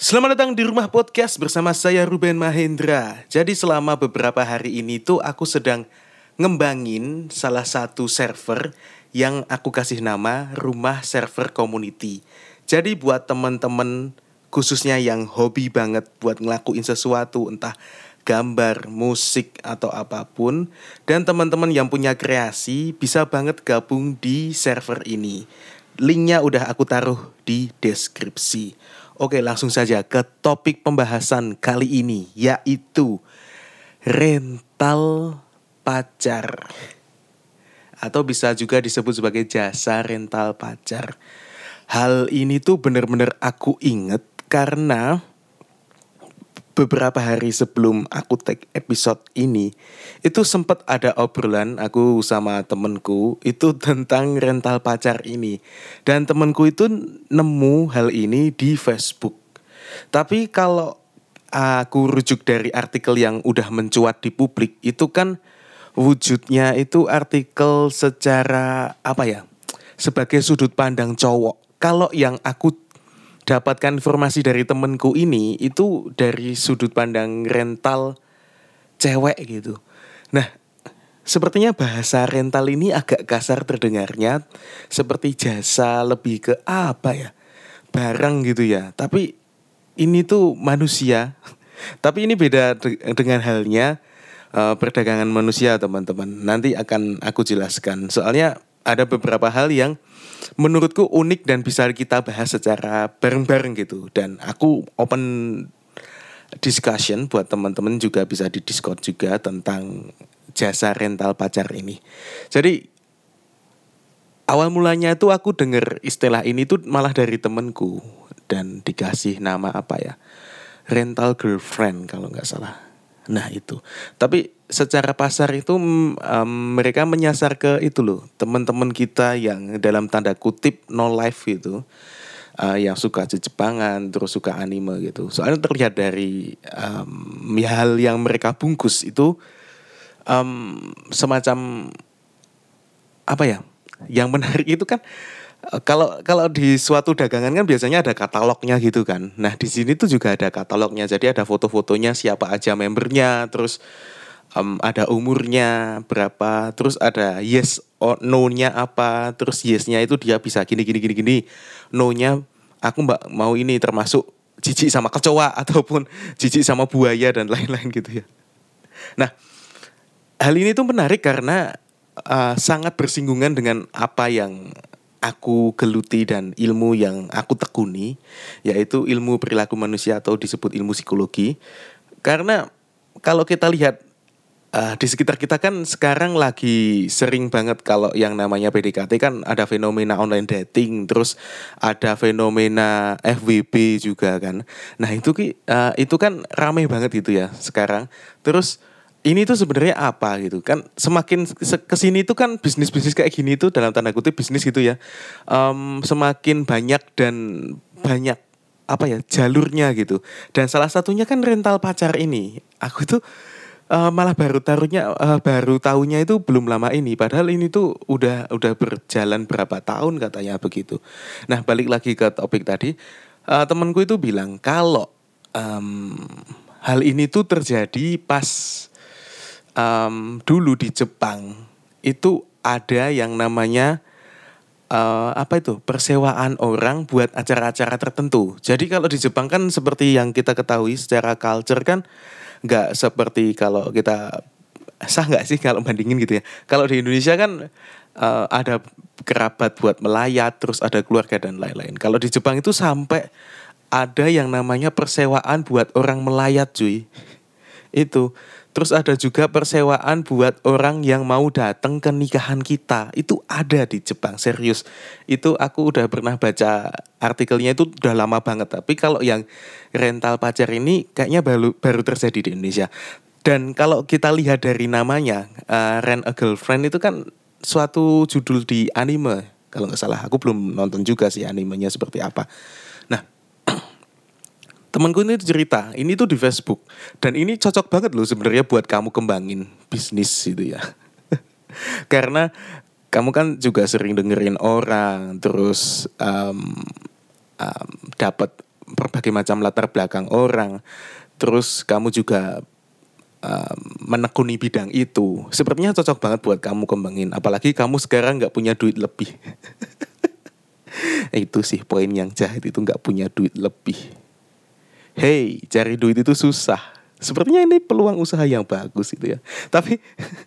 Selamat datang di rumah podcast bersama saya Ruben Mahendra. Jadi selama beberapa hari ini tuh aku sedang ngembangin salah satu server yang aku kasih nama Rumah Server Community. Jadi buat teman-teman khususnya yang hobi banget buat ngelakuin sesuatu entah gambar, musik atau apa pun dan teman-teman yang punya kreasi bisa banget gabung di server ini. Linknya udah aku taruh di deskripsi. Oke, langsung saja ke topik pembahasan kali ini, yaitu rental pacar. Atau bisa juga disebut sebagai jasa rental pacar. Hal ini tuh bener-bener aku inget karena beberapa hari sebelum aku take episode ini itu sempat ada obrolan aku sama temenku itu tentang rental pacar ini. Dan temenku itu nemu hal ini di Facebook. Tapi kalau aku rujuk dari artikel yang udah mencuat di publik itu kan wujudnya itu artikel secara apa ya sebagai sudut pandang cowok. Kalau yang aku dapatkan informasi dari temenku ini itu dari sudut pandang rental cewek gitu. Nah, sepertinya bahasa rental ini agak kasar terdengarnya seperti jasa lebih ke apa ya? Barang gitu ya. Tapi ini tuh manusia. Tapi ini beda dengan halnya uh, perdagangan manusia, teman-teman. Nanti akan aku jelaskan. Soalnya ada beberapa hal yang menurutku unik dan bisa kita bahas secara bareng-bareng gitu dan aku open discussion buat teman-teman juga bisa di Discord juga tentang jasa rental pacar ini. Jadi awal mulanya itu aku denger istilah ini tuh malah dari temenku dan dikasih nama apa ya rental girlfriend kalau nggak salah. Nah itu. Tapi secara pasar itu um, mereka menyasar ke itu loh teman-teman kita yang dalam tanda kutip no life itu uh, yang suka Jepangan terus suka anime gitu soalnya terlihat dari um, hal yang mereka bungkus itu um, semacam apa ya yang menarik itu kan kalau kalau di suatu dagangan kan biasanya ada katalognya gitu kan. Nah di sini tuh juga ada katalognya. Jadi ada foto-fotonya siapa aja membernya, terus um, ada umurnya berapa, terus ada yes or no-nya apa, terus yes-nya itu dia bisa gini gini gini gini. No-nya aku mbak mau ini termasuk jijik sama kecoa ataupun jijik sama buaya dan lain-lain gitu ya. Nah, hal ini tuh menarik karena uh, sangat bersinggungan dengan apa yang aku geluti dan ilmu yang aku tekuni yaitu ilmu perilaku manusia atau disebut ilmu psikologi. Karena kalau kita lihat uh, di sekitar kita kan sekarang lagi sering banget kalau yang namanya PDKT kan ada fenomena online dating, terus ada fenomena FWB juga kan. Nah itu uh, itu kan ramai banget gitu ya sekarang. Terus ini tuh sebenarnya apa gitu kan semakin ke sini tuh kan bisnis bisnis kayak gini tuh dalam tanda kutip bisnis gitu ya um, semakin banyak dan banyak apa ya jalurnya gitu dan salah satunya kan rental pacar ini aku tuh uh, malah baru taruhnya uh, baru tahunya itu belum lama ini. Padahal ini tuh udah udah berjalan berapa tahun katanya begitu. Nah balik lagi ke topik tadi. Uh, temanku itu bilang kalau um, hal ini tuh terjadi pas um, dulu di Jepang itu ada yang namanya uh, apa itu persewaan orang buat acara-acara tertentu. Jadi kalau di Jepang kan seperti yang kita ketahui secara culture kan nggak seperti kalau kita sah nggak sih kalau bandingin gitu ya. Kalau di Indonesia kan uh, ada kerabat buat melayat, terus ada keluarga dan lain-lain. Kalau di Jepang itu sampai ada yang namanya persewaan buat orang melayat, cuy. Itu. Terus ada juga persewaan buat orang yang mau datang ke nikahan kita. Itu ada di Jepang, serius. Itu aku udah pernah baca artikelnya itu udah lama banget. Tapi kalau yang rental pacar ini kayaknya baru baru terjadi di Indonesia. Dan kalau kita lihat dari namanya, uh, Rent a Girlfriend itu kan suatu judul di anime. Kalau nggak salah, aku belum nonton juga sih animenya seperti apa temanku ini cerita ini tuh di Facebook dan ini cocok banget loh sebenarnya buat kamu kembangin bisnis gitu ya karena kamu kan juga sering dengerin orang terus um, um, dapat berbagai macam latar belakang orang. Terus kamu juga uh, menekuni bidang itu. Sepertinya cocok banget buat kamu kembangin. Apalagi kamu sekarang nggak punya duit lebih. itu sih poin yang jahat itu nggak punya duit lebih. Hey, cari duit itu susah. Sepertinya ini peluang usaha yang bagus itu ya. Tapi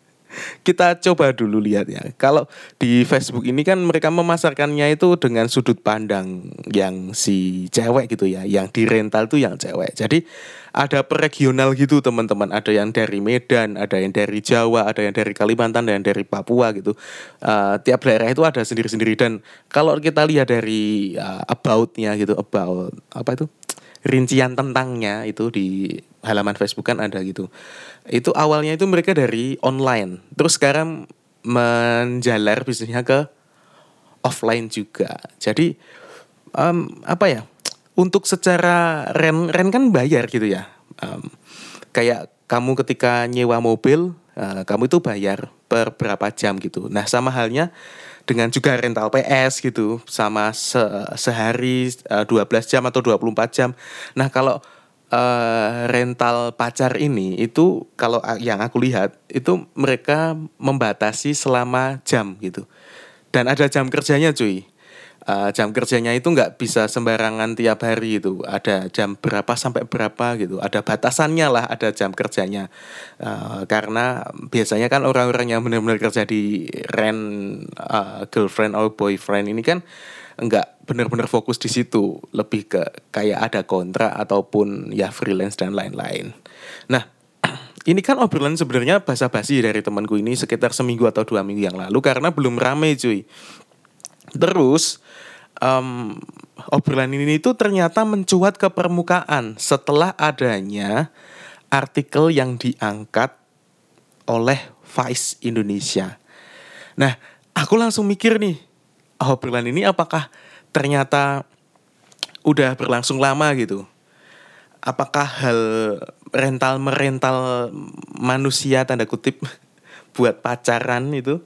kita coba dulu lihat ya. Kalau di Facebook ini kan mereka memasarkannya itu dengan sudut pandang yang si cewek gitu ya, yang di rental tuh yang cewek. Jadi ada per regional gitu teman-teman. Ada yang dari Medan, ada yang dari Jawa, ada yang dari Kalimantan, dan dari Papua gitu. Uh, tiap daerah itu ada sendiri-sendiri dan kalau kita lihat dari uh, aboutnya gitu, about apa itu rincian tentangnya itu di halaman Facebook kan ada gitu. Itu awalnya itu mereka dari online. Terus sekarang menjalar bisnisnya ke offline juga. Jadi um, apa ya? Untuk secara ren ren kan bayar gitu ya. Um, kayak kamu ketika nyewa mobil, uh, kamu itu bayar per berapa jam gitu. Nah sama halnya dengan juga rental PS gitu sama se sehari uh, 12 jam atau 24 jam. Nah, kalau uh, rental pacar ini itu kalau yang aku lihat itu mereka membatasi selama jam gitu. Dan ada jam kerjanya cuy. Uh, jam kerjanya itu nggak bisa sembarangan tiap hari itu ada jam berapa sampai berapa gitu. Ada batasannya lah ada jam kerjanya. Uh, karena biasanya kan orang-orang yang benar-benar kerja di rent uh, girlfriend atau boyfriend ini kan nggak benar-benar fokus di situ. Lebih ke kayak ada kontrak ataupun ya freelance dan lain-lain. Nah ini kan obrolan sebenarnya basa-basi dari temanku ini sekitar seminggu atau dua minggu yang lalu karena belum rame cuy. Terus um, obrolan ini itu ternyata mencuat ke permukaan setelah adanya artikel yang diangkat oleh Vice Indonesia. Nah, aku langsung mikir nih, obrolan ini apakah ternyata udah berlangsung lama gitu? Apakah hal rental merental manusia tanda kutip buat pacaran itu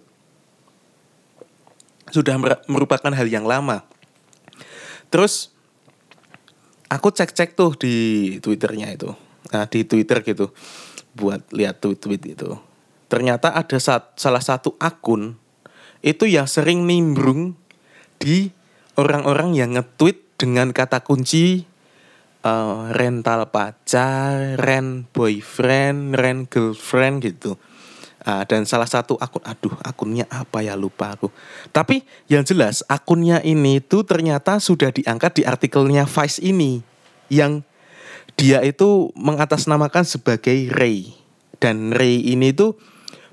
sudah merupakan hal yang lama? Terus aku cek-cek tuh di Twitternya itu, nah di Twitter gitu, buat lihat tweet-tweet itu. Ternyata ada salah satu akun itu yang sering nimbrung di orang-orang yang nge-tweet dengan kata kunci uh, rental pacar, rent boyfriend, rent girlfriend gitu. Uh, dan salah satu akun, aduh akunnya apa ya lupa aku. Tapi yang jelas akunnya ini tuh ternyata sudah diangkat di artikelnya Vice ini. Yang dia itu mengatasnamakan sebagai Ray. Dan Ray ini tuh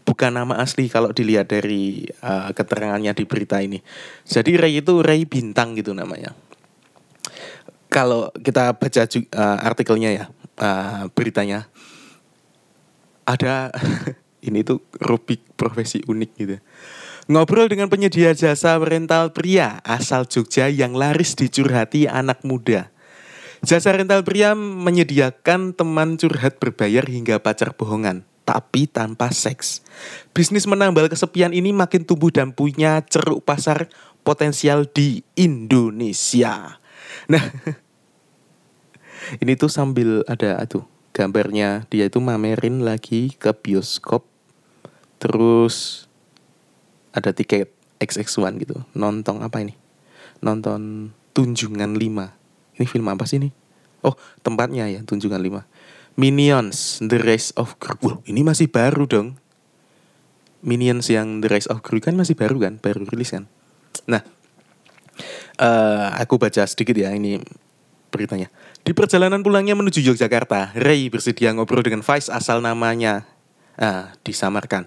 bukan nama asli kalau dilihat dari uh, keterangannya di berita ini. Jadi Ray itu Ray bintang gitu namanya. Kalau kita baca uh, artikelnya ya, uh, beritanya ada ini tuh rubik profesi unik gitu. Ngobrol dengan penyedia jasa rental pria asal Jogja yang laris dicurhati anak muda. Jasa rental pria menyediakan teman curhat berbayar hingga pacar bohongan tapi tanpa seks. Bisnis menambal kesepian ini makin tumbuh dan punya ceruk pasar potensial di Indonesia. Nah, ini tuh sambil ada aduh gambarnya dia itu mamerin lagi ke bioskop terus ada tiket XX1 gitu nonton apa ini nonton Tunjungan 5 ini film apa sih ini oh tempatnya ya Tunjungan 5 Minions The Rise of Gru. Wow, ini masih baru dong. Minions yang The Rise of Gru kan masih baru kan, baru rilis kan. Nah, uh, aku baca sedikit ya ini beritanya. Di perjalanan pulangnya menuju Yogyakarta, Ray bersedia ngobrol dengan Vice asal namanya uh, disamarkan.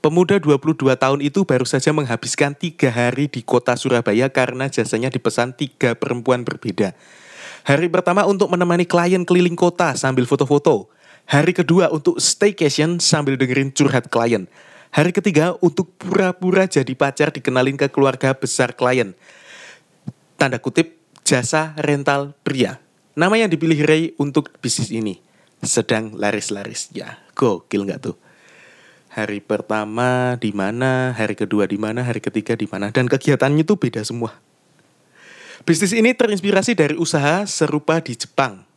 Pemuda 22 tahun itu baru saja menghabiskan tiga hari di kota Surabaya karena jasanya dipesan tiga perempuan berbeda. Hari pertama untuk menemani klien keliling kota sambil foto-foto. Hari kedua untuk staycation sambil dengerin curhat klien. Hari ketiga untuk pura-pura jadi pacar dikenalin ke keluarga besar klien. Tanda kutip jasa rental pria. Nama yang dipilih Ray untuk bisnis ini. Sedang laris-laris ya. Gokil nggak tuh? Hari pertama di mana, hari kedua di mana, hari ketiga di mana, dan kegiatannya tuh beda semua Bisnis ini terinspirasi dari usaha serupa di Jepang.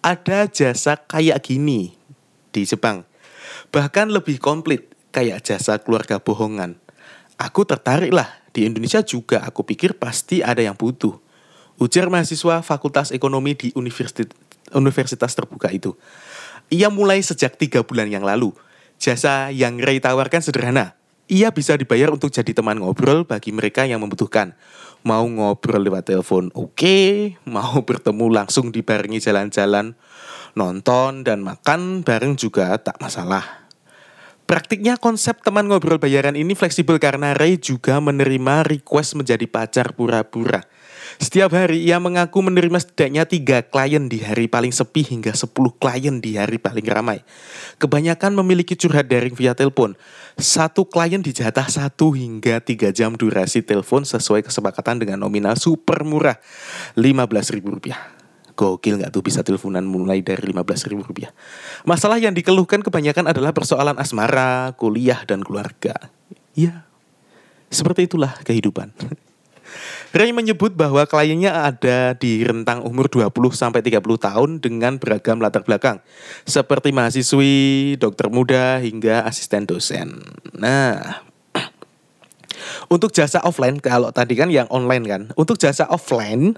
Ada jasa kayak gini di Jepang. Bahkan lebih komplit kayak jasa keluarga bohongan. Aku tertarik lah. Di Indonesia juga aku pikir pasti ada yang butuh. Ujar mahasiswa Fakultas Ekonomi di Universitas, Universitas Terbuka itu. Ia mulai sejak tiga bulan yang lalu. Jasa yang Ray tawarkan sederhana. Ia bisa dibayar untuk jadi teman ngobrol bagi mereka yang membutuhkan. Mau ngobrol lewat telepon, oke. Okay. Mau bertemu langsung dibarengi jalan-jalan, nonton, dan makan bareng juga tak masalah. Praktiknya konsep teman ngobrol bayaran ini fleksibel karena Ray juga menerima request menjadi pacar pura-pura. Setiap hari ia mengaku menerima setidaknya tiga klien di hari paling sepi hingga 10 klien di hari paling ramai. Kebanyakan memiliki curhat daring via telepon. Satu klien dijatah satu hingga tiga jam durasi telepon sesuai kesepakatan dengan nominal super murah Rp15.000. Gokil nggak tuh bisa teleponan mulai dari 15 ribu rupiah. Masalah yang dikeluhkan kebanyakan adalah persoalan asmara, kuliah, dan keluarga. Ya, seperti itulah kehidupan. Ray menyebut bahwa kliennya ada di rentang umur 20 sampai 30 tahun dengan beragam latar belakang, seperti mahasiswi, dokter muda hingga asisten dosen. Nah, untuk jasa offline, kalau tadi kan yang online kan. Untuk jasa offline,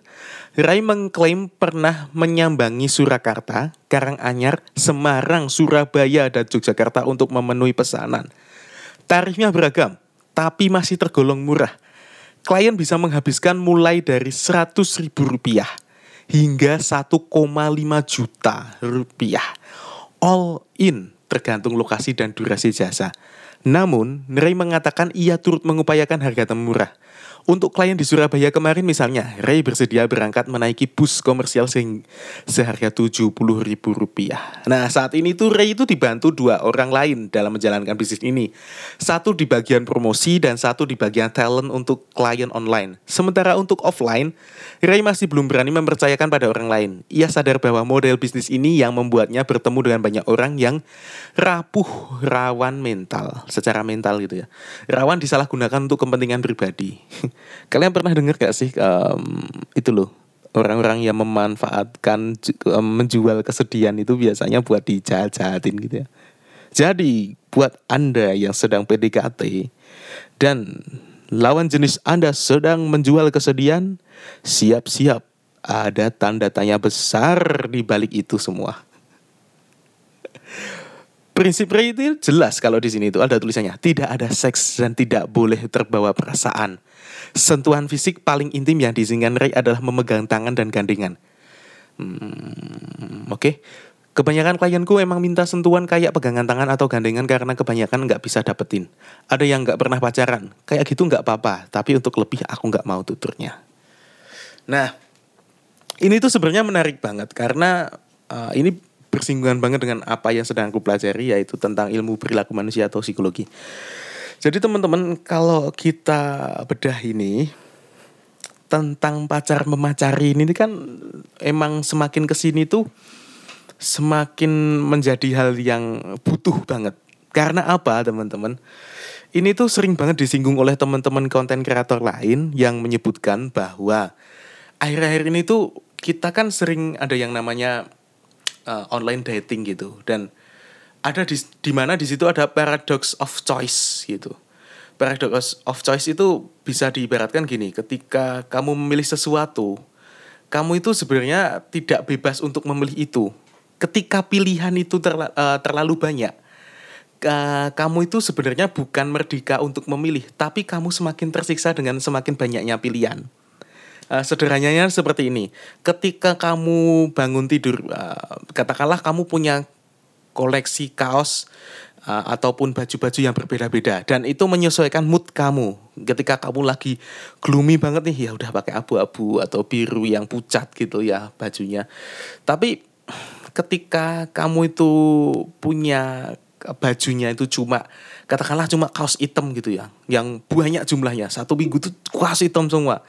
Rai mengklaim pernah menyambangi Surakarta, Karanganyar, Semarang, Surabaya, dan Yogyakarta untuk memenuhi pesanan. Tarifnya beragam, tapi masih tergolong murah. Klien bisa menghabiskan mulai dari 100 ribu rupiah hingga 1,5 juta rupiah. All in tergantung lokasi dan durasi jasa. Namun, Ray mengatakan ia turut mengupayakan harga murah. Untuk klien di Surabaya kemarin misalnya, Ray bersedia berangkat menaiki bus komersial se seharga ribu rupiah. Nah saat ini tuh Ray itu dibantu dua orang lain dalam menjalankan bisnis ini. Satu di bagian promosi dan satu di bagian talent untuk klien online. Sementara untuk offline, Ray masih belum berani mempercayakan pada orang lain. Ia sadar bahwa model bisnis ini yang membuatnya bertemu dengan banyak orang yang rapuh, rawan mental, secara mental gitu ya. Rawan disalahgunakan untuk kepentingan pribadi. Kalian pernah dengar gak sih um, itu loh orang-orang yang memanfaatkan menjual kesedihan itu biasanya buat dijahat-jahatin gitu ya. Jadi buat Anda yang sedang PDKT dan lawan jenis Anda sedang menjual kesedihan, siap-siap ada tanda tanya besar di balik itu semua. Prinsip itu jelas kalau di sini itu ada tulisannya tidak ada seks dan tidak boleh terbawa perasaan. Sentuhan fisik paling intim yang diizinkan Ray adalah memegang tangan dan gandengan. Hmm, Oke, okay. kebanyakan klienku emang minta sentuhan kayak pegangan tangan atau gandengan karena kebanyakan nggak bisa dapetin. Ada yang nggak pernah pacaran, kayak gitu nggak apa-apa. Tapi untuk lebih aku nggak mau tuturnya. Nah, ini tuh sebenarnya menarik banget karena uh, ini bersinggungan banget dengan apa yang sedang aku pelajari yaitu tentang ilmu perilaku manusia atau psikologi. Jadi teman-teman kalau kita bedah ini tentang pacar memacari ini kan emang semakin ke sini tuh semakin menjadi hal yang butuh banget. Karena apa teman-teman? Ini tuh sering banget disinggung oleh teman-teman konten kreator lain yang menyebutkan bahwa akhir-akhir ini tuh kita kan sering ada yang namanya uh, online dating gitu dan ada di di mana di situ ada paradox of choice gitu. Paradox of choice itu bisa diibaratkan gini, ketika kamu memilih sesuatu, kamu itu sebenarnya tidak bebas untuk memilih itu. Ketika pilihan itu terla, uh, terlalu banyak, uh, kamu itu sebenarnya bukan merdeka untuk memilih, tapi kamu semakin tersiksa dengan semakin banyaknya pilihan. Uh, sederhananya seperti ini. Ketika kamu bangun tidur, uh, katakanlah kamu punya koleksi kaos uh, ataupun baju-baju yang berbeda-beda dan itu menyesuaikan mood kamu. Ketika kamu lagi gloomy banget nih, ya udah pakai abu-abu atau biru yang pucat gitu ya bajunya. Tapi ketika kamu itu punya bajunya itu cuma katakanlah cuma kaos hitam gitu ya, yang banyak jumlahnya satu minggu itu kaos hitam semua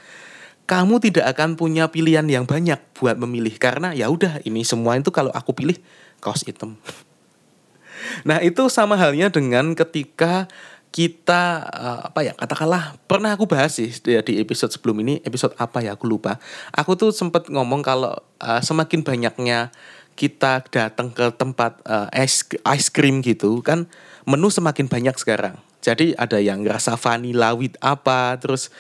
kamu tidak akan punya pilihan yang banyak buat memilih karena ya udah ini semua itu kalau aku pilih kaos hitam. Nah, itu sama halnya dengan ketika kita uh, apa ya katakanlah pernah aku bahas sih di, episode sebelum ini episode apa ya aku lupa aku tuh sempat ngomong kalau uh, semakin banyaknya kita datang ke tempat uh, ice cream gitu kan menu semakin banyak sekarang jadi ada yang rasa vanilla with apa terus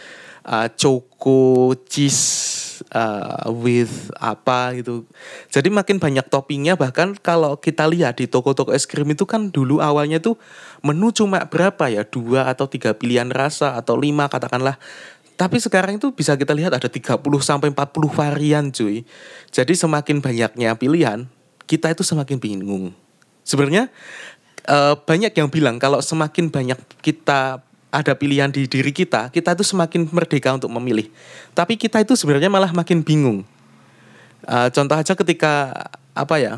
uh, choco cheese uh, with apa gitu. Jadi makin banyak toppingnya bahkan kalau kita lihat di toko-toko es krim itu kan dulu awalnya tuh menu cuma berapa ya dua atau tiga pilihan rasa atau lima katakanlah. Tapi sekarang itu bisa kita lihat ada 30 sampai 40 varian cuy. Jadi semakin banyaknya pilihan, kita itu semakin bingung. Sebenarnya uh, banyak yang bilang kalau semakin banyak kita ada pilihan di diri kita, kita itu semakin merdeka untuk memilih. Tapi kita itu sebenarnya malah makin bingung. Uh, contoh aja ketika apa ya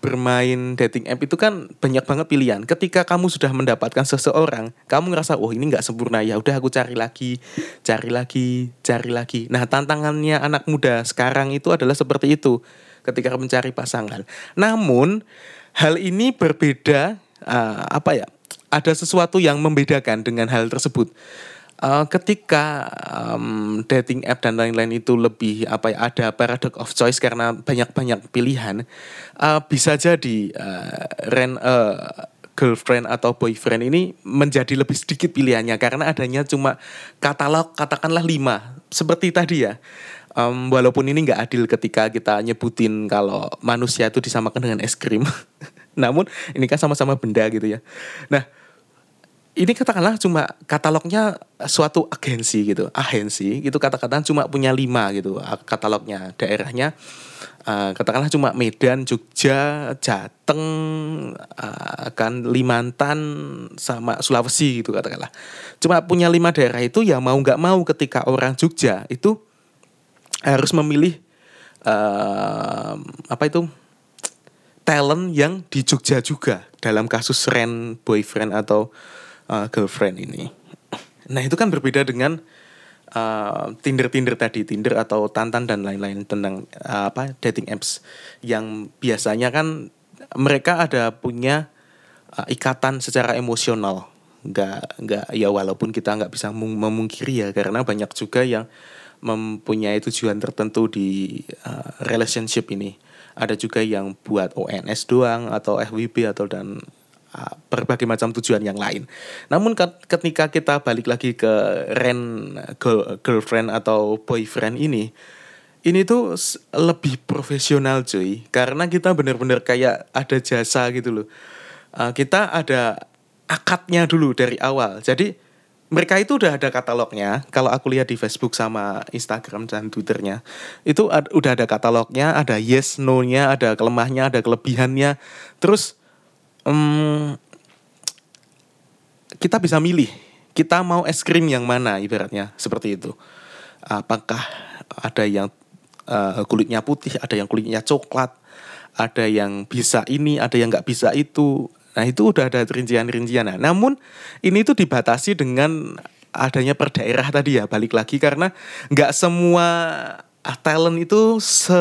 bermain dating app itu kan banyak banget pilihan. Ketika kamu sudah mendapatkan seseorang, kamu ngerasa oh ini nggak sempurna ya, udah aku cari lagi, cari lagi, cari lagi. Nah tantangannya anak muda sekarang itu adalah seperti itu ketika mencari pasangan. Namun hal ini berbeda uh, apa ya? Ada sesuatu yang membedakan dengan hal tersebut. Uh, ketika um, dating app dan lain-lain itu lebih apa ya ada paradox of choice karena banyak-banyak pilihan, uh, bisa jadi uh, ren uh, girlfriend atau boyfriend ini menjadi lebih sedikit pilihannya karena adanya cuma katalog katakanlah lima seperti tadi ya. Um, walaupun ini nggak adil ketika kita nyebutin kalau manusia itu disamakan dengan es krim, namun ini kan sama-sama benda gitu ya. Nah ini katakanlah cuma katalognya suatu agensi gitu, agensi itu kata-kata cuma punya lima gitu katalognya daerahnya uh, katakanlah cuma Medan, Jogja, Jateng, uh, kan Limantan sama Sulawesi gitu katakanlah. Cuma punya lima daerah itu ya mau nggak mau ketika orang Jogja itu harus memilih uh, apa itu talent yang di Jogja juga dalam kasus rent boyfriend atau uh, girlfriend ini. Nah itu kan berbeda dengan uh, Tinder-Tinder tadi, Tinder atau Tantan dan lain-lain tentang uh, apa dating apps yang biasanya kan mereka ada punya uh, ikatan secara emosional. Nggak, nggak ya walaupun kita nggak bisa memungkiri ya karena banyak juga yang mempunyai tujuan tertentu di uh, relationship ini. Ada juga yang buat ONS doang atau FWB atau dan berbagai macam tujuan yang lain. Namun ketika kita balik lagi ke rent girlfriend atau boyfriend ini, ini tuh lebih profesional cuy, karena kita benar-benar kayak ada jasa gitu loh. Uh, kita ada akadnya dulu dari awal. Jadi mereka itu udah ada katalognya. Kalau aku lihat di Facebook sama Instagram dan Twitternya, itu udah ada katalognya, ada yes, no-nya, ada kelemahnya, ada kelebihannya. Terus um, kita bisa milih. Kita mau es krim yang mana ibaratnya seperti itu. Apakah ada yang uh, kulitnya putih ada yang kulitnya coklat ada yang bisa ini ada yang nggak bisa itu. Nah itu udah ada rincian-rincian. Nah, namun ini tuh dibatasi dengan adanya per daerah tadi ya balik lagi. Karena nggak semua ah, talent itu se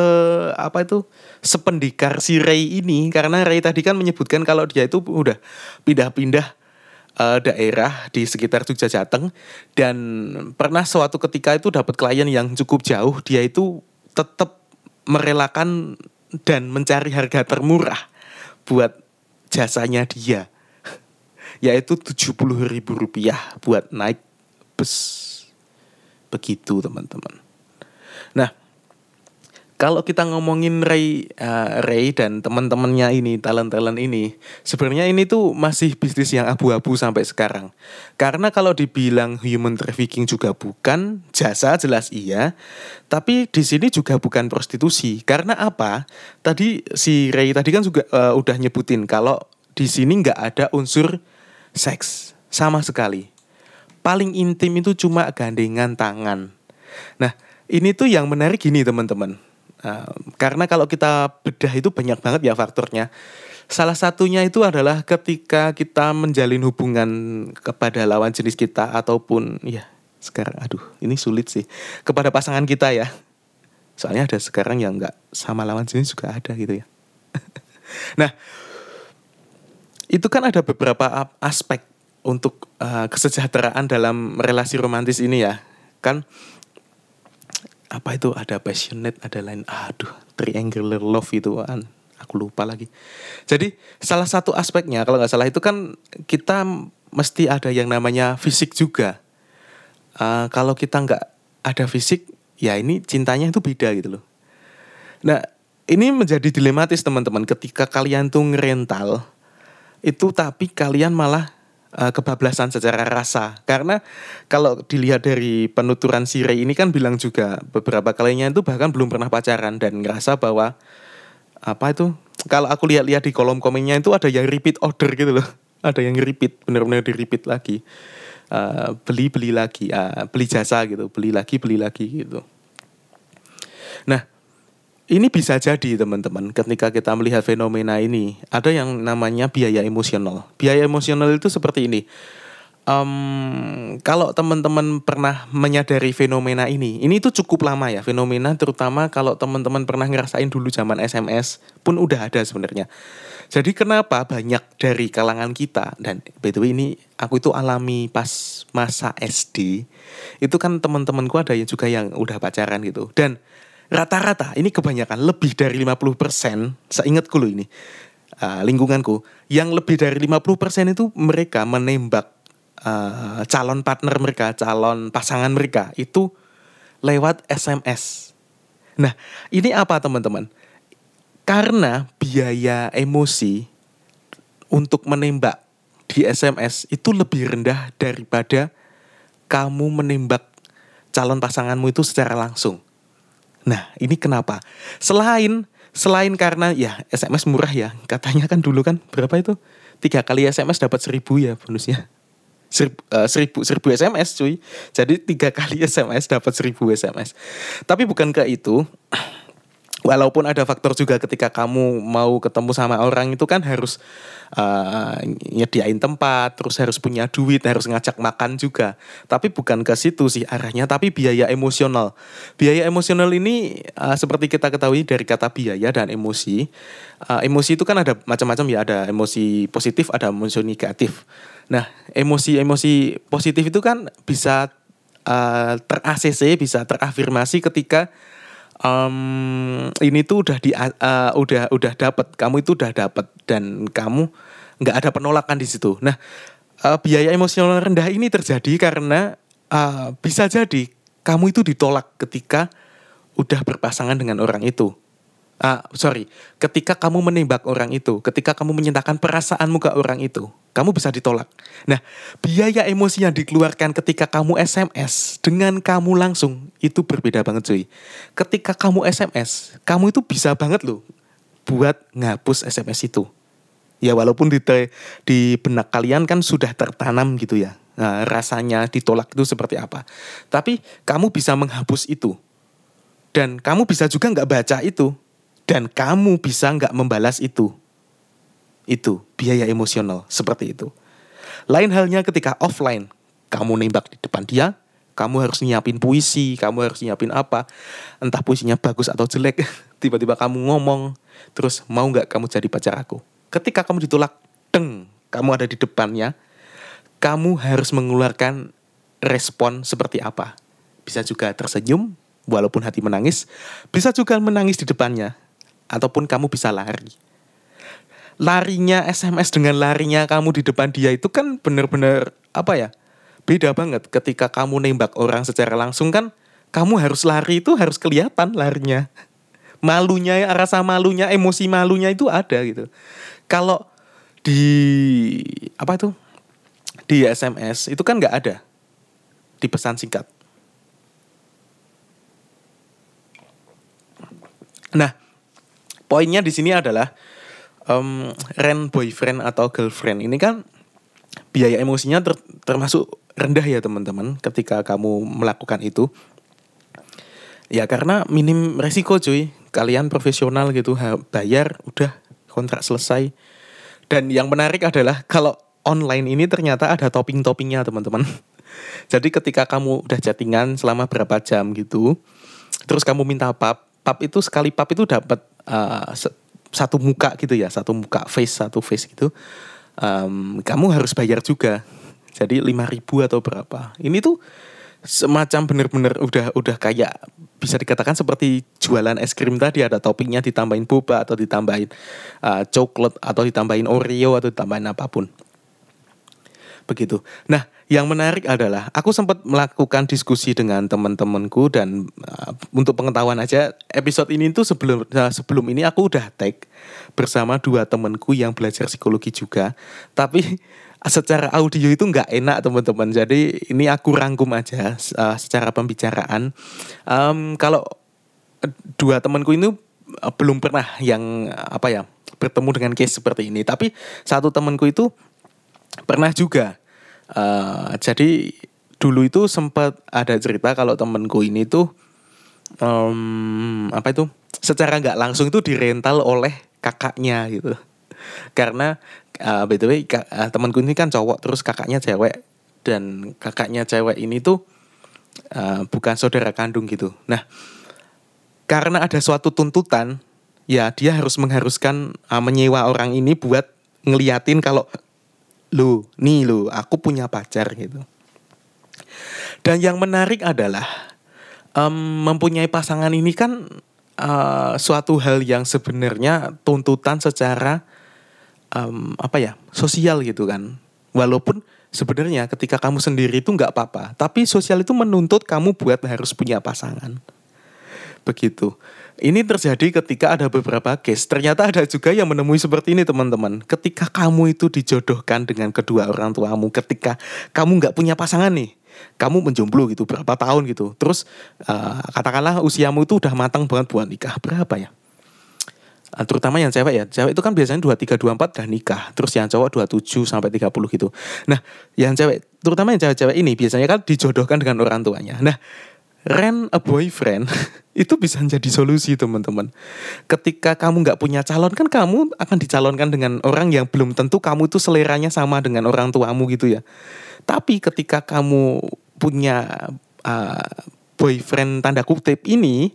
apa itu sependikar si Ray ini. Karena Ray tadi kan menyebutkan kalau dia itu udah pindah-pindah uh, daerah di sekitar Jogja Jateng dan pernah suatu ketika itu dapat klien yang cukup jauh dia itu tetap merelakan dan mencari harga termurah buat jasanya dia. Yaitu tujuh puluh ribu rupiah buat naik bus. Begitu teman-teman nah kalau kita ngomongin Ray uh, Ray dan teman-temannya ini talent-talent ini sebenarnya ini tuh masih bisnis yang abu-abu sampai sekarang. Karena kalau dibilang human trafficking juga bukan jasa jelas iya tapi di sini juga bukan prostitusi. Karena apa? Tadi si Ray tadi kan juga uh, udah nyebutin kalau di sini nggak ada unsur seks sama sekali. Paling intim itu cuma gandengan tangan. Nah ini tuh yang menarik gini teman-teman Uh, karena kalau kita bedah itu banyak banget ya faktornya. Salah satunya itu adalah ketika kita menjalin hubungan kepada lawan jenis kita ataupun ya sekarang aduh ini sulit sih kepada pasangan kita ya. Soalnya ada sekarang yang nggak sama lawan jenis juga ada gitu ya. nah itu kan ada beberapa aspek untuk uh, kesejahteraan dalam relasi romantis ini ya kan apa itu? Ada passionate ada lain. Aduh triangular love itu kan aku lupa lagi. Jadi salah satu aspeknya kalau nggak salah itu kan kita mesti ada yang namanya fisik juga. Uh, kalau kita nggak ada fisik ya ini cintanya itu beda gitu loh. Nah ini menjadi dilematis teman-teman. Ketika kalian tuh ngerental itu tapi kalian malah uh, kebablasan secara rasa. Karena kalau dilihat dari penuturan Sire ini kan bilang juga beberapa kalinya itu bahkan belum pernah pacaran dan ngerasa bahwa apa itu kalau aku lihat-lihat di kolom komennya itu ada yang repeat order gitu loh. Ada yang repeat benar-benar di repeat lagi. Uh, beli beli lagi. Uh, beli jasa gitu beli lagi beli lagi gitu. Nah ini bisa jadi teman-teman ketika kita melihat fenomena ini ada yang namanya biaya emosional. Biaya emosional itu seperti ini. Um, kalau teman-teman pernah menyadari fenomena ini, ini itu cukup lama ya fenomena terutama kalau teman-teman pernah ngerasain dulu zaman SMS pun udah ada sebenarnya. Jadi kenapa banyak dari kalangan kita dan by the way ini aku itu alami pas masa SD itu kan teman-temanku ada yang juga yang udah pacaran gitu dan rata-rata ini kebanyakan lebih dari 50% seingatku loh ini uh, lingkunganku yang lebih dari 50% itu mereka menembak uh, calon partner mereka, calon pasangan mereka itu lewat SMS. Nah, ini apa teman-teman? Karena biaya emosi untuk menembak di SMS itu lebih rendah daripada kamu menembak calon pasanganmu itu secara langsung. Nah, ini kenapa? Selain selain karena ya SMS murah ya, katanya kan dulu kan berapa itu? Tiga kali SMS dapat seribu ya bonusnya. Seribu, uh, seribu, seribu SMS cuy. Jadi tiga kali SMS dapat seribu SMS. Tapi bukan ke itu, walaupun ada faktor juga ketika kamu mau ketemu sama orang itu kan harus uh, nyediain tempat, terus harus punya duit, harus ngajak makan juga. Tapi bukan ke situ sih arahnya, tapi biaya emosional. Biaya emosional ini uh, seperti kita ketahui dari kata biaya dan emosi. Uh, emosi itu kan ada macam-macam ya, ada emosi positif, ada emosi negatif. Nah, emosi-emosi positif itu kan bisa uh, ter-ACC, bisa terafirmasi ketika um, ini tuh udah di uh, udah udah dapat kamu itu udah dapat dan kamu nggak ada penolakan di situ. Nah uh, biaya emosional rendah ini terjadi karena uh, bisa jadi kamu itu ditolak ketika udah berpasangan dengan orang itu uh, sorry, ketika kamu menembak orang itu, ketika kamu menyatakan perasaanmu ke orang itu, kamu bisa ditolak. Nah, biaya emosi yang dikeluarkan ketika kamu SMS dengan kamu langsung itu berbeda banget cuy. Ketika kamu SMS, kamu itu bisa banget loh buat ngapus SMS itu. Ya walaupun di, di benak kalian kan sudah tertanam gitu ya. Nah, rasanya ditolak itu seperti apa. Tapi kamu bisa menghapus itu. Dan kamu bisa juga nggak baca itu dan kamu bisa nggak membalas itu. Itu biaya emosional seperti itu. Lain halnya ketika offline, kamu nembak di depan dia, kamu harus nyiapin puisi, kamu harus nyiapin apa, entah puisinya bagus atau jelek, tiba-tiba kamu ngomong, terus mau nggak kamu jadi pacar aku? Ketika kamu ditolak, teng, kamu ada di depannya, kamu harus mengeluarkan respon seperti apa. Bisa juga tersenyum, walaupun hati menangis, bisa juga menangis di depannya, ataupun kamu bisa lari. Larinya SMS dengan larinya kamu di depan dia itu kan benar-benar apa ya? Beda banget ketika kamu nembak orang secara langsung kan kamu harus lari itu harus kelihatan larinya. Malunya, rasa malunya, emosi malunya itu ada gitu. Kalau di apa itu? Di SMS itu kan nggak ada di pesan singkat. Nah, poinnya di sini adalah um, rent boyfriend atau girlfriend. Ini kan biaya emosinya ter, termasuk rendah ya teman-teman ketika kamu melakukan itu. Ya karena minim resiko cuy. Kalian profesional gitu bayar udah kontrak selesai. Dan yang menarik adalah kalau online ini ternyata ada topping-toppingnya teman-teman. Jadi ketika kamu udah chattingan selama berapa jam gitu terus kamu minta pap pap itu sekali pap itu dapat uh, satu muka gitu ya, satu muka face, satu face gitu. Um, kamu harus bayar juga. Jadi 5000 atau berapa. Ini tuh semacam bener-bener udah udah kayak bisa dikatakan seperti jualan es krim tadi ada toppingnya ditambahin boba atau ditambahin uh, coklat atau ditambahin oreo atau ditambahin apa pun begitu. Nah, yang menarik adalah aku sempat melakukan diskusi dengan teman-temanku dan uh, untuk pengetahuan aja episode ini tuh sebelum uh, sebelum ini aku udah tag bersama dua temanku yang belajar psikologi juga, tapi secara audio itu nggak enak teman-teman. Jadi ini aku rangkum aja uh, secara pembicaraan. Um, kalau dua temanku ini uh, belum pernah yang apa ya bertemu dengan case seperti ini, tapi satu temanku itu pernah juga Uh, jadi dulu itu sempat ada cerita kalau temenku ini tuh um, apa itu secara nggak langsung itu dirental oleh kakaknya gitu. Karena uh, btw uh, temanku ini kan cowok terus kakaknya cewek dan kakaknya cewek ini tuh uh, bukan saudara kandung gitu. Nah karena ada suatu tuntutan ya dia harus mengharuskan uh, menyewa orang ini buat ngeliatin kalau lu nih lu aku punya pacar gitu. Dan yang menarik adalah um, mempunyai pasangan ini kan uh, suatu hal yang sebenarnya tuntutan secara um, apa ya sosial gitu kan. Walaupun sebenarnya ketika kamu sendiri itu nggak apa-apa tapi sosial itu menuntut kamu buat harus punya pasangan begitu ini terjadi ketika ada beberapa case. Ternyata ada juga yang menemui seperti ini teman-teman. Ketika kamu itu dijodohkan dengan kedua orang tuamu, ketika kamu nggak punya pasangan nih, kamu menjomblo gitu berapa tahun gitu. Terus uh, katakanlah usiamu itu udah matang banget buat nikah. Berapa ya? Uh, terutama yang cewek ya. Cewek itu kan biasanya 23 24 udah nikah. Terus yang cowok 27 sampai 30 gitu. Nah, yang cewek terutama yang cewek-cewek ini biasanya kan dijodohkan dengan orang tuanya. Nah, rent a boyfriend itu bisa menjadi solusi teman-teman. Ketika kamu nggak punya calon kan kamu akan dicalonkan dengan orang yang belum tentu kamu itu seleranya sama dengan orang tuamu gitu ya. Tapi ketika kamu punya uh, boyfriend tanda kutip ini,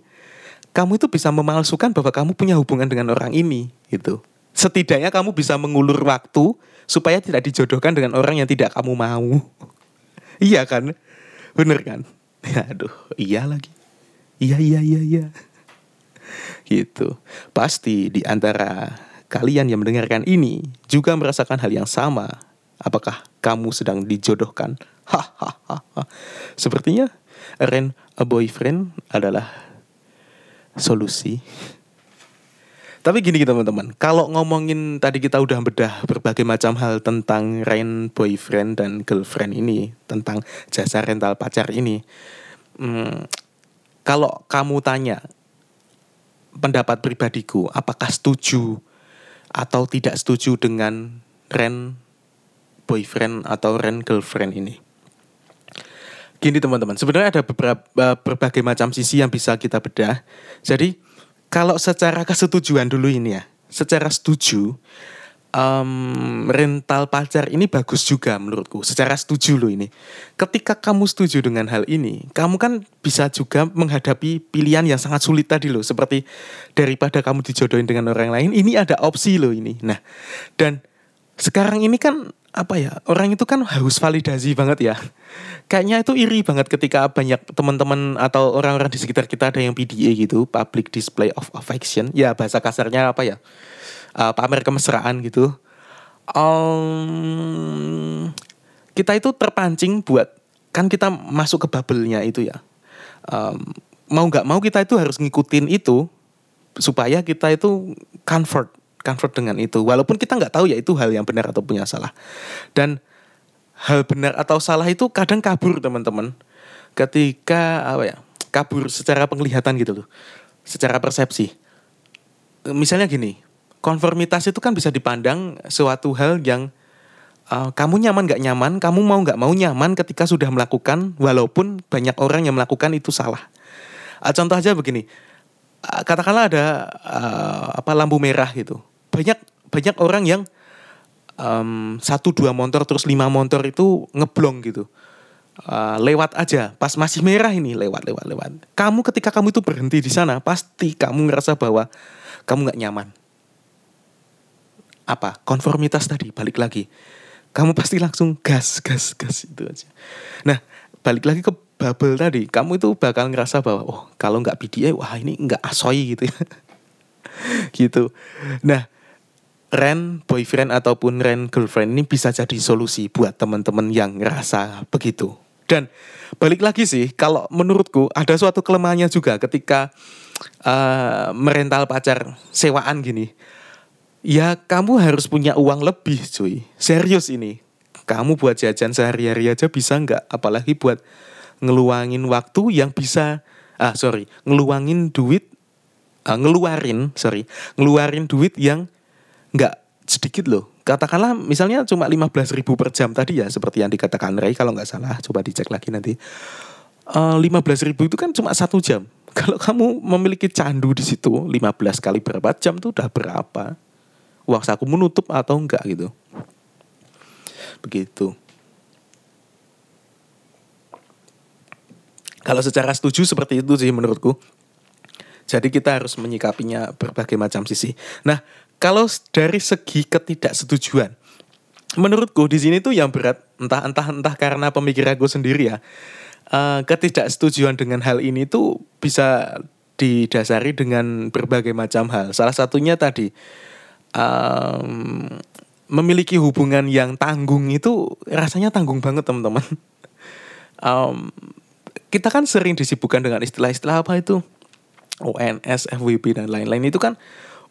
kamu itu bisa memalsukan bahwa kamu punya hubungan dengan orang ini gitu. Setidaknya kamu bisa mengulur waktu supaya tidak dijodohkan dengan orang yang tidak kamu mau. iya kan? Bener kan? Aduh, iya lagi. Iya, iya, iya, iya. Gitu. Pasti di antara kalian yang mendengarkan ini juga merasakan hal yang sama. Apakah kamu sedang dijodohkan? Hahaha. Sepertinya rent a boyfriend adalah solusi. Tapi gini teman-teman, kalau ngomongin tadi kita udah bedah berbagai macam hal tentang rent boyfriend dan girlfriend ini, tentang jasa rental pacar ini. Hmm, kalau kamu tanya pendapat pribadiku, apakah setuju atau tidak setuju dengan rent boyfriend atau rent girlfriend ini? Gini teman-teman, sebenarnya ada beberapa berbagai macam sisi yang bisa kita bedah. Jadi kalau secara kesetujuan dulu ini ya, secara setuju, um, rental pacar ini bagus juga menurutku. Secara setuju loh ini. Ketika kamu setuju dengan hal ini, kamu kan bisa juga menghadapi pilihan yang sangat sulit tadi loh. Seperti daripada kamu dijodohin dengan orang lain, ini ada opsi loh ini. Nah, dan sekarang ini kan apa ya orang itu kan harus validasi banget ya. Kayaknya itu iri banget ketika banyak teman-teman atau orang-orang di sekitar kita ada yang PDA gitu public display of affection. Ya bahasa kasarnya apa ya? Uh, pamer kemesraan gitu. Um, kita itu terpancing buat kan kita masuk ke bubble-nya itu ya. Um, mau nggak mau kita itu harus ngikutin itu supaya kita itu comfort comfort dengan itu walaupun kita nggak tahu ya itu hal yang benar atau punya salah. Dan hal benar atau salah itu kadang kabur teman-teman. Ketika apa ya kabur secara penglihatan gitu loh secara persepsi. Misalnya gini konformitas itu kan bisa dipandang suatu hal yang uh, kamu nyaman gak nyaman kamu mau nggak mau nyaman ketika sudah melakukan walaupun banyak orang yang melakukan itu salah. Uh, contoh aja begini uh, katakanlah ada uh, apa lampu merah gitu banyak banyak orang yang um, satu dua motor terus lima motor itu ngeblong gitu. Uh, lewat aja. Pas masih merah ini lewat lewat lewat. Kamu ketika kamu itu berhenti di sana pasti kamu ngerasa bahwa kamu nggak nyaman. Apa? Konformitas tadi balik lagi. Kamu pasti langsung gas, gas, gas itu aja. Nah, balik lagi ke bubble tadi, kamu itu bakal ngerasa bahwa oh kalau nggak PDA, wah ini nggak asoy gitu ya. gitu. Nah, rent boyfriend ataupun rent girlfriend ini bisa jadi solusi buat teman-teman yang ngerasa begitu. Dan balik lagi sih, kalau menurutku ada suatu kelemahannya juga ketika uh, merental pacar sewaan gini ya kamu harus punya uang lebih cuy. Serius ini. Kamu buat jajan sehari-hari aja bisa nggak? Apalagi buat ngeluangin waktu yang bisa, ah sorry, ngeluangin duit, uh, ngeluarin, sorry, ngeluarin duit yang nggak sedikit loh. Katakanlah misalnya cuma 15 ribu per jam tadi ya, seperti yang dikatakan Ray, kalau nggak salah, coba dicek lagi nanti. Uh, 15 ribu itu kan cuma satu jam. Kalau kamu memiliki candu di situ 15 kali berapa jam tuh udah berapa? uang saku menutup atau enggak gitu. Begitu. Kalau secara setuju seperti itu sih menurutku. Jadi kita harus menyikapinya berbagai macam sisi. Nah, kalau dari segi ketidaksetujuan, menurutku di sini tuh yang berat entah entah entah karena pemikiranku sendiri ya. Uh, ketidaksetujuan dengan hal ini tuh bisa didasari dengan berbagai macam hal. Salah satunya tadi um, memiliki hubungan yang tanggung itu rasanya tanggung banget teman-teman. Um, kita kan sering disibukkan dengan istilah-istilah apa itu ONS, FWB dan lain-lain itu kan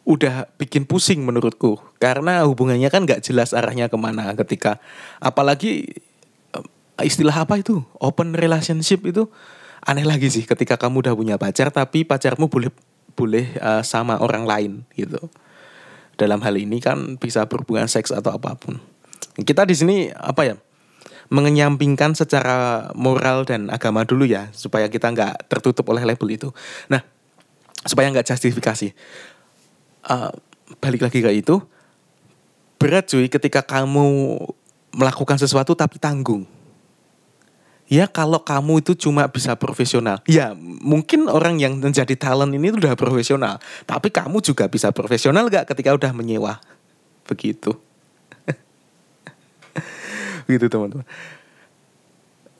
udah bikin pusing menurutku karena hubungannya kan nggak jelas arahnya ke mana ketika apalagi istilah apa itu open relationship itu aneh lagi sih ketika kamu udah punya pacar tapi pacarmu boleh boleh uh, sama orang lain gitu dalam hal ini kan bisa berhubungan seks atau apa pun. Kita di sini apa ya? mengenyampingkan secara moral dan agama dulu ya supaya kita nggak tertutup oleh label itu. Nah, supaya nggak justifikasi. Uh, balik lagi ke itu, berat cuy ketika kamu melakukan sesuatu tapi tanggung ya kalau kamu itu cuma bisa profesional. Ya mungkin orang yang menjadi talent ini udah profesional. Tapi kamu juga bisa profesional gak ketika udah menyewa? Begitu. Begitu teman-teman.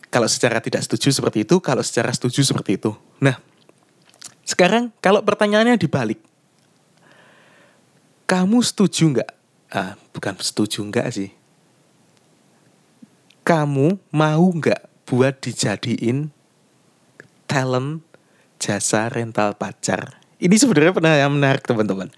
Kalau secara tidak setuju seperti itu, kalau secara setuju seperti itu. Nah, sekarang kalau pertanyaannya dibalik. Kamu setuju nggak? Ah, bukan setuju nggak sih. Kamu mau nggak buat dijadiin talent jasa rental pacar. Ini sebenarnya pernah yang menarik teman-teman.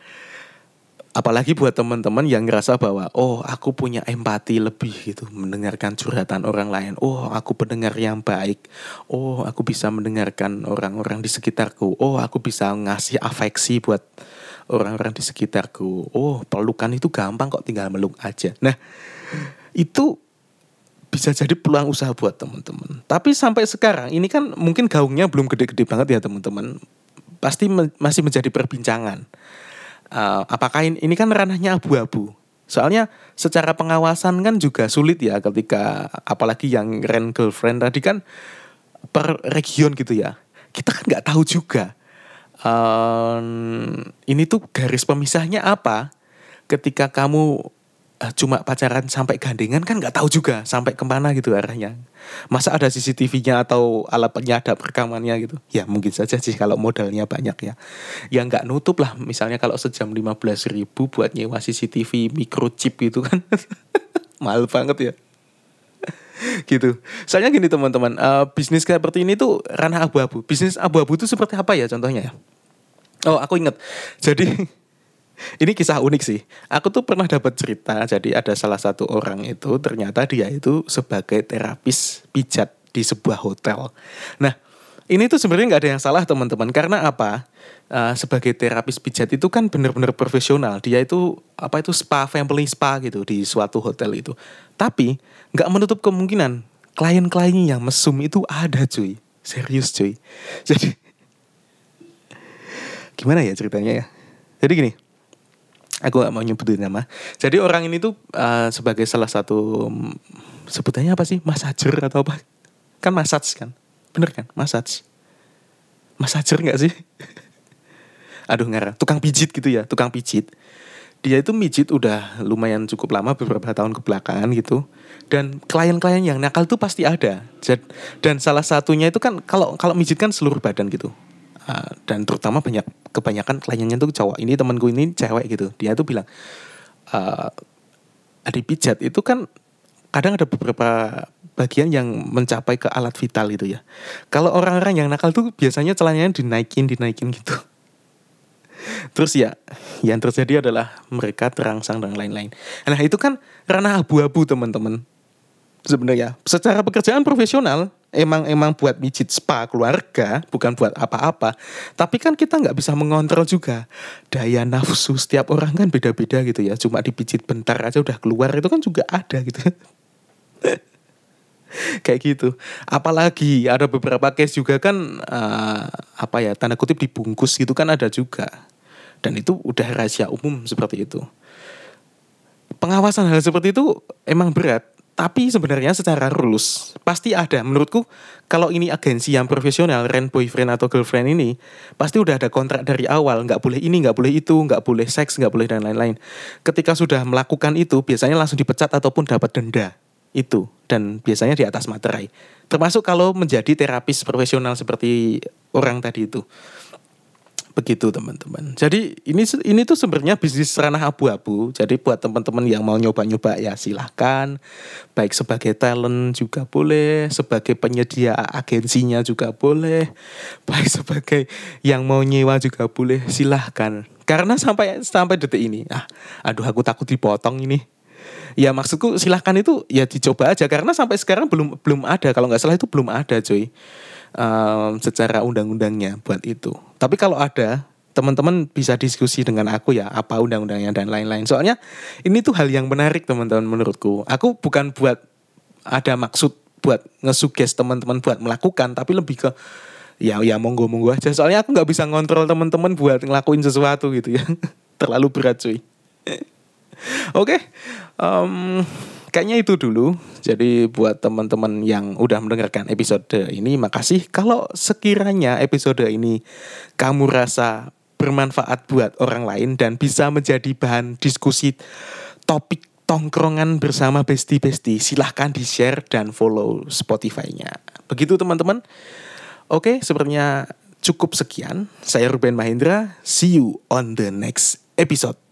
Apalagi buat teman-teman yang ngerasa bahwa oh aku punya empati lebih gitu mendengarkan curhatan orang lain. Oh aku pendengar yang baik. Oh aku bisa mendengarkan orang-orang di sekitarku. Oh aku bisa ngasih afeksi buat orang-orang di sekitarku. Oh pelukan itu gampang kok tinggal meluk aja. Nah itu bisa jadi peluang usaha buat teman-teman. Tapi sampai sekarang ini kan mungkin gaungnya belum gede-gede banget ya teman-teman. Pasti me masih menjadi perbincangan. Uh, apakah ini, ini kan ranahnya abu-abu. Soalnya secara pengawasan kan juga sulit ya ketika apalagi yang rent girlfriend tadi kan per region gitu ya. Kita kan nggak tahu juga. Um, ini tuh garis pemisahnya apa ketika kamu uh, cuma pacaran sampai gandengan kan nggak tahu juga sampai ke mana gitu arahnya. Masa ada CCTV-nya atau alat penyadap rekamannya gitu? Ya mungkin saja sih kalau modalnya banyak ya. Ya nggak nutup lah misalnya kalau sejam 15 ribu buat nyewa CCTV microchip itu kan. Mahal banget ya. gitu. Soalnya gini teman-teman, uh, bisnis seperti ini tuh ranah abu-abu. Bisnis abu-abu itu seperti apa ya contohnya ya? Oh aku inget. Jadi ini kisah unik sih. Aku tuh pernah dapat cerita. Jadi ada salah satu orang itu ternyata dia itu sebagai terapis pijat di sebuah hotel. Nah, ini tuh sebenarnya nggak ada yang salah teman-teman. Karena apa? Uh, sebagai terapis pijat itu kan benar-benar profesional. Dia itu apa itu spa family spa gitu di suatu hotel itu. Tapi nggak menutup kemungkinan klien-kliennya yang mesum itu ada cuy. Serius cuy. Jadi gimana ya ceritanya ya? Jadi gini, aku gak mau nyebutin nama. Jadi orang ini tuh uh, sebagai salah satu sebutannya apa sih? Masajer atau apa? Kan masaj kan? Bener kan? Masaj. Masajer gak sih? Aduh ngarah. Tukang pijit gitu ya, tukang pijit. dia itu mijit udah lumayan cukup lama beberapa tahun kebelakangan gitu dan klien-klien yang nakal tuh pasti ada dan salah satunya itu kan kalau kalau mijit kan seluruh badan gitu uh, dan terutama banyak kebanyakan kliennya tuh cowok ini temanku ini cewek gitu dia tuh bilang uh, di pijat itu kan kadang ada beberapa bagian yang mencapai ke alat vital gitu ya. Kalau orang-orang yang nakal tuh biasanya celananya dinaikin, dinaikin gitu. Terus ya, yang terjadi adalah mereka terangsang dan lain-lain. Nah itu kan ranah abu-abu teman-teman sebenarnya secara pekerjaan profesional emang emang buat mijit spa keluarga bukan buat apa-apa. Tapi kan kita nggak bisa mengontrol juga. Daya nafsu setiap orang kan beda-beda gitu ya. Cuma dipijit bentar aja udah keluar itu kan juga ada gitu. Kayak gitu. Apalagi ada beberapa case juga kan uh, apa ya tanda kutip dibungkus gitu kan ada juga. Dan itu udah rahasia umum seperti itu. Pengawasan hal seperti itu emang berat tapi sebenarnya secara rules pasti ada. Menurutku kalau ini agensi yang profesional, rent boyfriend atau girlfriend ini pasti udah ada kontrak dari awal. Nggak boleh ini, nggak boleh itu, nggak boleh seks, nggak boleh dan lain-lain. Ketika sudah melakukan itu, biasanya langsung dipecat ataupun dapat denda itu dan biasanya di atas materai. Termasuk kalau menjadi terapis profesional seperti orang tadi itu. Begitu teman-teman. Jadi ini ini tuh sebenarnya bisnis ranah abu-abu. Jadi buat teman-teman yang mau nyoba-nyoba ya silahkan. Baik sebagai talent juga boleh, sebagai penyedia agensinya juga boleh, baik sebagai yang mau nyewa juga boleh, silahkan. Karena sampai sampai detik ini, ah, aduh aku takut dipotong ini. Ya maksudku silahkan itu ya dicoba aja karena sampai sekarang belum belum ada kalau nggak salah itu belum ada cuy um, secara undang-undangnya buat itu. Tapi kalau ada, teman-teman bisa diskusi dengan aku ya apa undang-undangnya dan lain-lain. Soalnya ini tuh hal yang menarik teman-teman menurutku. Aku bukan buat ada maksud buat ngesuges teman-teman buat melakukan, tapi lebih ke ya ya monggo monggo aja. Soalnya aku nggak bisa ngontrol teman-teman buat ngelakuin sesuatu gitu ya. Terlalu berat cuy. Oke, okay. um, kayaknya itu dulu. Jadi buat teman-teman yang udah mendengarkan episode ini, makasih. Kalau sekiranya episode ini kamu rasa bermanfaat buat orang lain dan bisa menjadi bahan diskusi topik tongkrongan bersama besti-besti, silahkan di-share dan follow Spotify-nya. Begitu teman-teman. Oke, sepertinya cukup sekian. Saya Ruben Mahendra. See you on the next episode.